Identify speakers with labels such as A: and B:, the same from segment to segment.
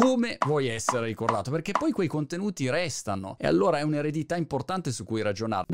A: come vuoi essere ricordato, perché poi quei contenuti restano e allora è un'eredità importante su cui ragionare.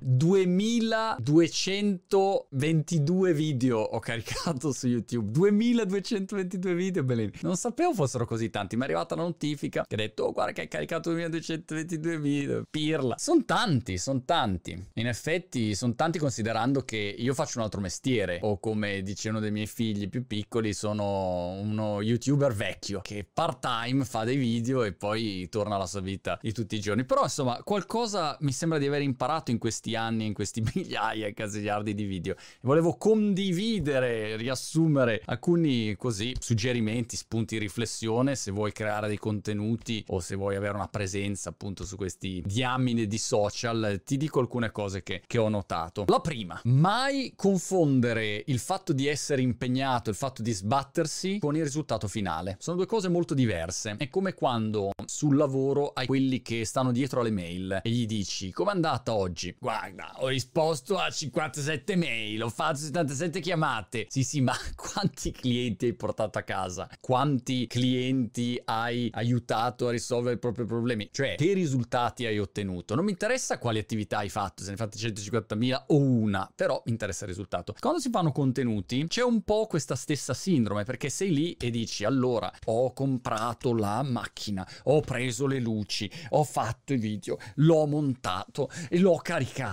A: 2222 video ho caricato su YouTube. 2222 video, bellini. Non sapevo fossero così tanti. Mi è arrivata la notifica che ha detto: Oh, guarda che hai caricato 2222 video. Pirla. Sono tanti, sono tanti. In effetti, sono tanti considerando che io faccio un altro mestiere. O come dice uno dei miei figli più piccoli, sono uno YouTuber vecchio che part time fa dei video e poi torna alla sua vita di tutti i giorni. Però, insomma, qualcosa mi sembra di aver imparato in questi anni, in questi migliaia e casiliardi di video. Volevo condividere, riassumere alcuni così suggerimenti, spunti di riflessione se vuoi creare dei contenuti o se vuoi avere una presenza appunto su questi diamine di social. Ti dico alcune cose che, che ho notato. La prima, mai confondere il fatto di essere impegnato, il fatto di sbattersi con il risultato finale. Sono due cose molto diverse. È come quando sul lavoro hai quelli che stanno dietro alle mail e gli dici com'è andata oggi? Guarda, ho risposto a 57 mail, ho fatto 77 chiamate. Sì, sì, ma quanti clienti hai portato a casa? Quanti clienti hai aiutato a risolvere i propri problemi? Cioè, che risultati hai ottenuto? Non mi interessa quali attività hai fatto, se ne fate 150.000 o una, però mi interessa il risultato. Quando si fanno contenuti c'è un po' questa stessa sindrome, perché sei lì e dici allora ho comprato la macchina, ho preso le luci, ho fatto i video, l'ho montato e l'ho caricato,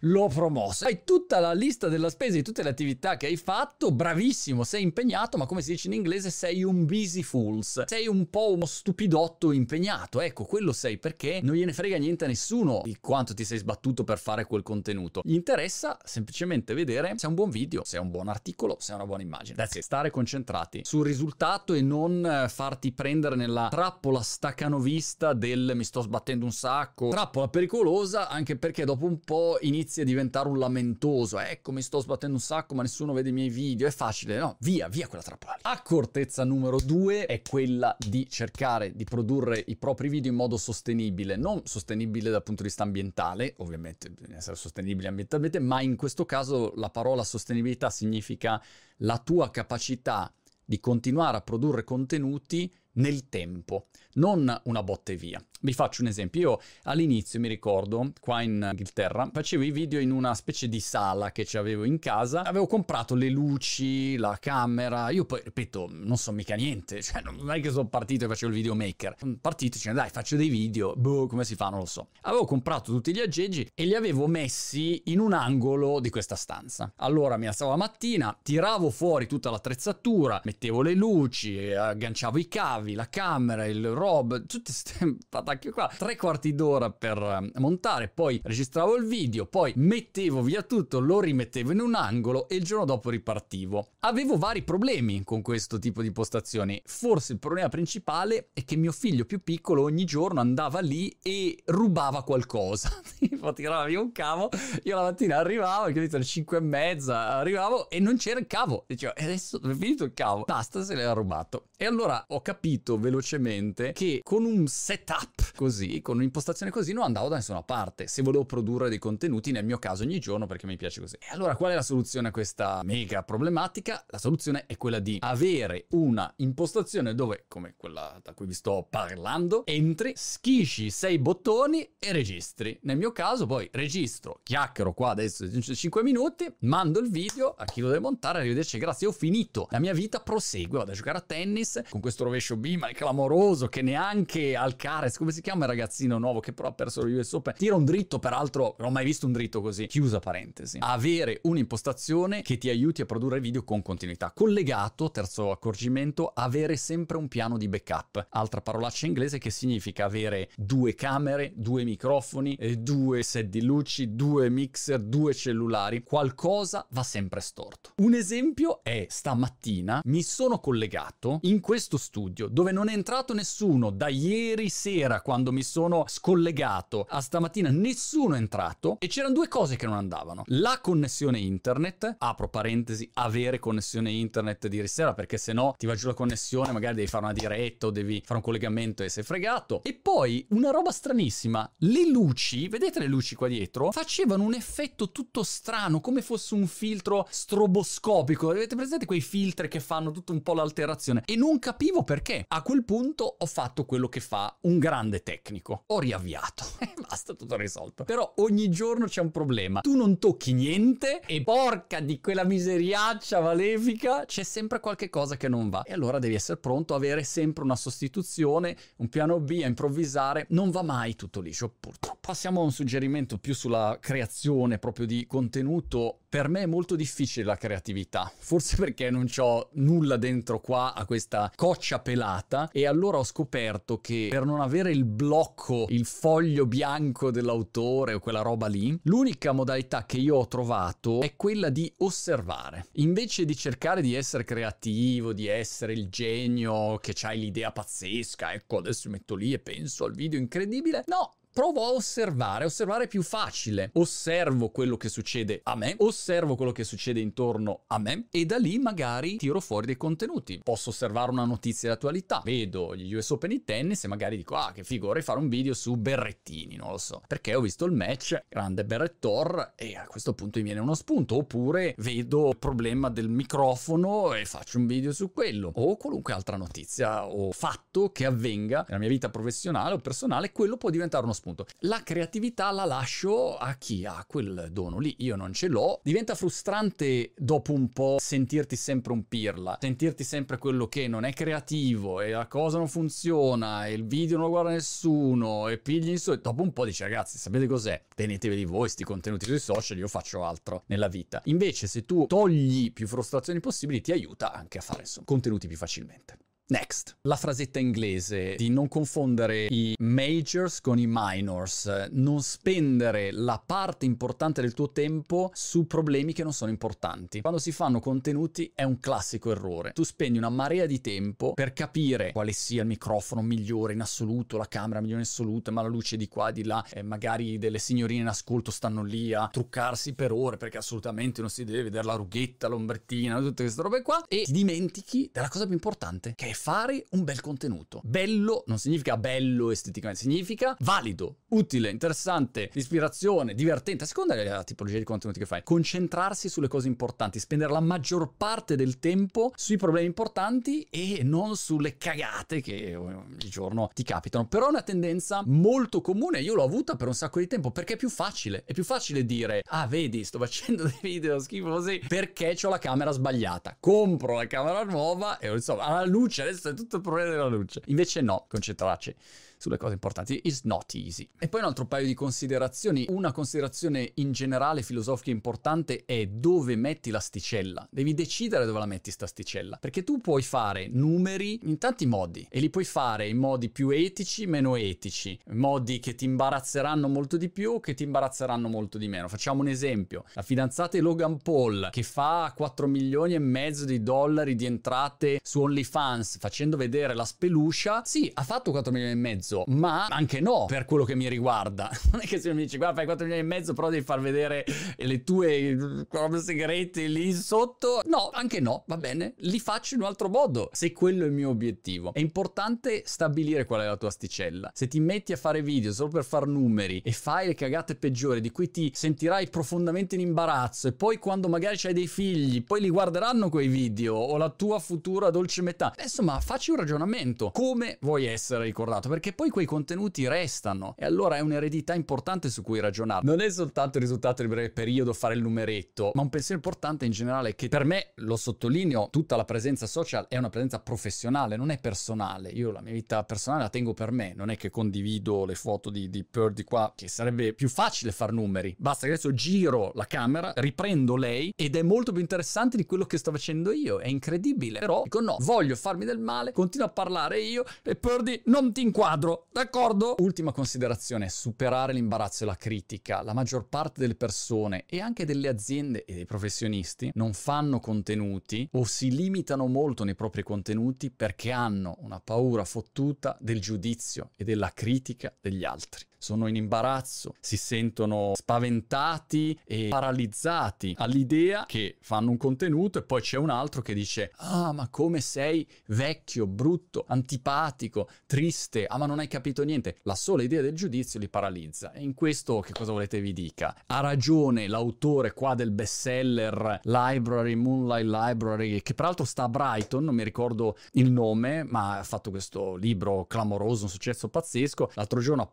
A: l'ho promosso. Hai tutta la lista della spesa di tutte le attività che hai fatto, bravissimo, sei impegnato, ma come si dice in inglese sei un busy fools. Sei un po' uno stupidotto impegnato. Ecco, quello sei perché non gliene frega niente a nessuno di quanto ti sei sbattuto per fare quel contenuto. Gli interessa semplicemente vedere se è un buon video, se è un buon articolo, se è una buona immagine. That's it. Stare concentrati sul risultato e non eh, farti prendere nella trappola staccanovista del mi sto sbattendo un sacco. Trappola pericolosa anche perché dopo un po' inizia a diventare un lamentoso. Ecco, mi sto sbattendo un sacco, ma nessuno vede i miei video. È facile, no? Via, via quella trappola. Accortezza numero due è quella di cercare di produrre i propri video in modo sostenibile. Non sostenibile dal punto di vista ambientale, ovviamente bisogna essere sostenibili ambientalmente, ma in questo caso la parola sostenibilità significa la tua capacità di continuare a produrre contenuti nel tempo, non una botte via. Vi faccio un esempio, io all'inizio mi ricordo, qua in Inghilterra, facevo i video in una specie di sala che avevo in casa, avevo comprato le luci, la camera, io poi, ripeto, non so mica niente, cioè non è che sono partito e facevo il videomaker, partito dicendo dai faccio dei video, boh, come si fa non lo so. Avevo comprato tutti gli aggeggi e li avevo messi in un angolo di questa stanza. Allora mi alzavo la mattina, tiravo fuori tutta l'attrezzatura, mettevo le luci, agganciavo i cavi, la camera, il rob, tutte queste patacche qua. Tre quarti d'ora per eh, montare, poi registravo il video, poi mettevo via tutto, lo rimettevo in un angolo e il giorno dopo ripartivo. Avevo vari problemi con questo tipo di postazioni. Forse il problema principale è che mio figlio più piccolo ogni giorno andava lì e rubava qualcosa. tipo tirava via un cavo, io la mattina arrivavo, capito, alle 5 e mezza arrivavo e non c'era il cavo. Dicevo, e adesso è finito il cavo? Basta, se l'era rubato. E allora ho capito velocemente che con un setup così, con un'impostazione così, non andavo da nessuna parte. Se volevo produrre dei contenuti, nel mio caso ogni giorno, perché mi piace così. E allora qual è la soluzione a questa mega problematica? La soluzione è quella di avere una impostazione dove, come quella da cui vi sto parlando, entri, schisci sei bottoni e registri. Nel mio caso poi registro, chiacchiero qua adesso 5 minuti, mando il video a chi lo deve montare, arrivederci, grazie, ho finito. La mia vita prosegue, vado a giocare a tennis con questo rovescio B, ma è clamoroso, che neanche Alcaraz, come si chiama il ragazzino nuovo che però ha perso lo US Open, tira un dritto, peraltro non ho mai visto un dritto così. Chiusa parentesi. Avere un'impostazione che ti aiuti a produrre video con continuità. Collegato, terzo accorgimento, avere sempre un piano di backup. Altra parolaccia inglese che significa avere due camere, due microfoni, due set di luci, due mixer, due cellulari. Qualcosa va sempre storto. Un esempio è stamattina mi sono collegato in questo studio dove non è entrato nessuno da ieri sera quando mi sono scollegato a stamattina nessuno è entrato e c'erano due cose che non andavano. La connessione internet, apro parentesi, avere connessione internet di ieri sera perché se no ti va giù la connessione, magari devi fare una diretta o devi fare un collegamento e sei fregato. E poi una roba stranissima, le luci, vedete le luci qua dietro, facevano un effetto tutto strano, come fosse un filtro stroboscopico. Avete presente quei filtri che fanno tutto un po' l'alterazione? E non non capivo perché. A quel punto ho fatto quello che fa un grande tecnico. Ho riavviato e basta, tutto risolto. Però ogni giorno c'è un problema. Tu non tocchi niente e porca di quella miseriaccia malefica, c'è sempre qualche cosa che non va. E allora devi essere pronto a avere sempre una sostituzione, un piano B, a improvvisare. Non va mai tutto liscio, purtroppo. Passiamo a un suggerimento più sulla creazione proprio di contenuto per me è molto difficile la creatività, forse perché non ho nulla dentro qua a questa coccia pelata e allora ho scoperto che per non avere il blocco, il foglio bianco dell'autore o quella roba lì, l'unica modalità che io ho trovato è quella di osservare. Invece di cercare di essere creativo, di essere il genio che c'hai l'idea pazzesca, ecco adesso metto lì e penso al video incredibile, no, provo a osservare, osservare è più facile. Osservo quello che succede a me, osservo quello che succede intorno a me e da lì magari tiro fuori dei contenuti. Posso osservare una notizia di attualità, vedo gli US Open di tennis e magari dico ah che figo vorrei fare un video su berrettini, non lo so, perché ho visto il match, grande berrettor e a questo punto mi viene uno spunto, oppure vedo il problema del microfono e faccio un video su quello, o qualunque altra notizia o fatto che avvenga nella mia vita professionale o personale, quello può diventare uno spunto spunto. La creatività la lascio a chi ha quel dono lì, io non ce l'ho. Diventa frustrante dopo un po' sentirti sempre un pirla, sentirti sempre quello che non è creativo e la cosa non funziona e il video non lo guarda nessuno e pigli in su. Dopo un po' dici ragazzi, sapete cos'è? Tenetevi voi sti contenuti sui social, io faccio altro nella vita. Invece se tu togli più frustrazioni possibili ti aiuta anche a fare insomma, contenuti più facilmente. Next, la frasetta inglese di non confondere i majors con i minors, non spendere la parte importante del tuo tempo su problemi che non sono importanti. Quando si fanno contenuti è un classico errore. Tu spendi una marea di tempo per capire quale sia il microfono migliore in assoluto, la camera migliore in assoluto, ma la luce di qua, di là, e magari delle signorine in ascolto stanno lì a truccarsi per ore perché assolutamente non si deve vedere la rughetta, l'ombrettina, tutte queste robe qua, e ti dimentichi della cosa più importante, che è fare un bel contenuto. Bello non significa bello esteticamente, significa valido, utile, interessante, ispirazione, divertente, a seconda della tipologia di contenuti che fai. Concentrarsi sulle cose importanti, spendere la maggior parte del tempo sui problemi importanti e non sulle cagate che ogni giorno ti capitano. Però è una tendenza molto comune, io l'ho avuta per un sacco di tempo perché è più facile. È più facile dire, ah vedi, sto facendo dei video schifosi perché ho la camera sbagliata. Compro la camera nuova e insomma, alla luce questo è tutto il problema della luce. Invece no, concentrarci sulle cose importanti. It's not easy. E poi un altro paio di considerazioni. Una considerazione in generale filosofica importante è dove metti l'asticella. Devi decidere dove la metti sta asticella. Perché tu puoi fare numeri in tanti modi e li puoi fare in modi più etici, meno etici, modi che ti imbarazzeranno molto di più o che ti imbarazzeranno molto di meno. Facciamo un esempio. La fidanzata di Logan Paul che fa 4 milioni e mezzo di dollari di entrate su OnlyFans facendo vedere la speluscia. Sì, ha fatto 4 milioni e mezzo ma anche no per quello che mi riguarda. Non è che se mi dici guarda fai 4 milioni e mezzo però devi far vedere le tue cose segrete lì sotto. No, anche no, va bene, li faccio in un altro modo se quello è il mio obiettivo. È importante stabilire qual è la tua asticella. Se ti metti a fare video solo per far numeri e fai le cagate peggiori di cui ti sentirai profondamente in imbarazzo e poi quando magari c'hai dei figli, poi li guarderanno quei video o la tua futura dolce metà. Insomma, facci un ragionamento. Come vuoi essere ricordato? Perché poi quei contenuti restano e allora è un'eredità importante su cui ragionare. Non è soltanto il risultato di breve periodo fare il numeretto, ma un pensiero importante in generale che per me, lo sottolineo, tutta la presenza social è una presenza professionale, non è personale. Io la mia vita personale la tengo per me, non è che condivido le foto di, di Purdy qua, che sarebbe più facile far numeri. Basta che adesso giro la camera, riprendo lei ed è molto più interessante di quello che sto facendo io. È incredibile. Però dico no, voglio farmi del male, continuo a parlare io e Purdy non ti inquadro quadro, d'accordo? Ultima considerazione, superare l'imbarazzo e la critica. La maggior parte delle persone e anche delle aziende e dei professionisti non fanno contenuti o si limitano molto nei propri contenuti perché hanno una paura fottuta del giudizio e della critica degli altri. Sono in imbarazzo, si sentono spaventati e paralizzati all'idea che fanno un contenuto e poi c'è un altro che dice ah ma come sei vecchio, brutto, antipatico, triste, ah ma non hai capito niente. La sola idea del giudizio li paralizza e in questo che cosa volete vi dica? Ha ragione l'autore qua del bestseller Library, Moonlight Library, che peraltro sta a Brighton, non mi ricordo il nome, ma ha fatto questo libro clamoroso, un successo pazzesco. L'altro giorno ha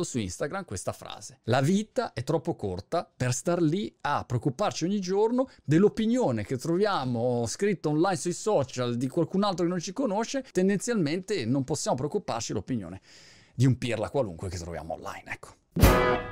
A: postato su Instagram questa frase. La vita è troppo corta per star lì a preoccuparci ogni giorno dell'opinione che troviamo scritta online sui social di qualcun altro che non ci conosce. Tendenzialmente non possiamo preoccuparci dell'opinione di un pirla qualunque che troviamo online, ecco.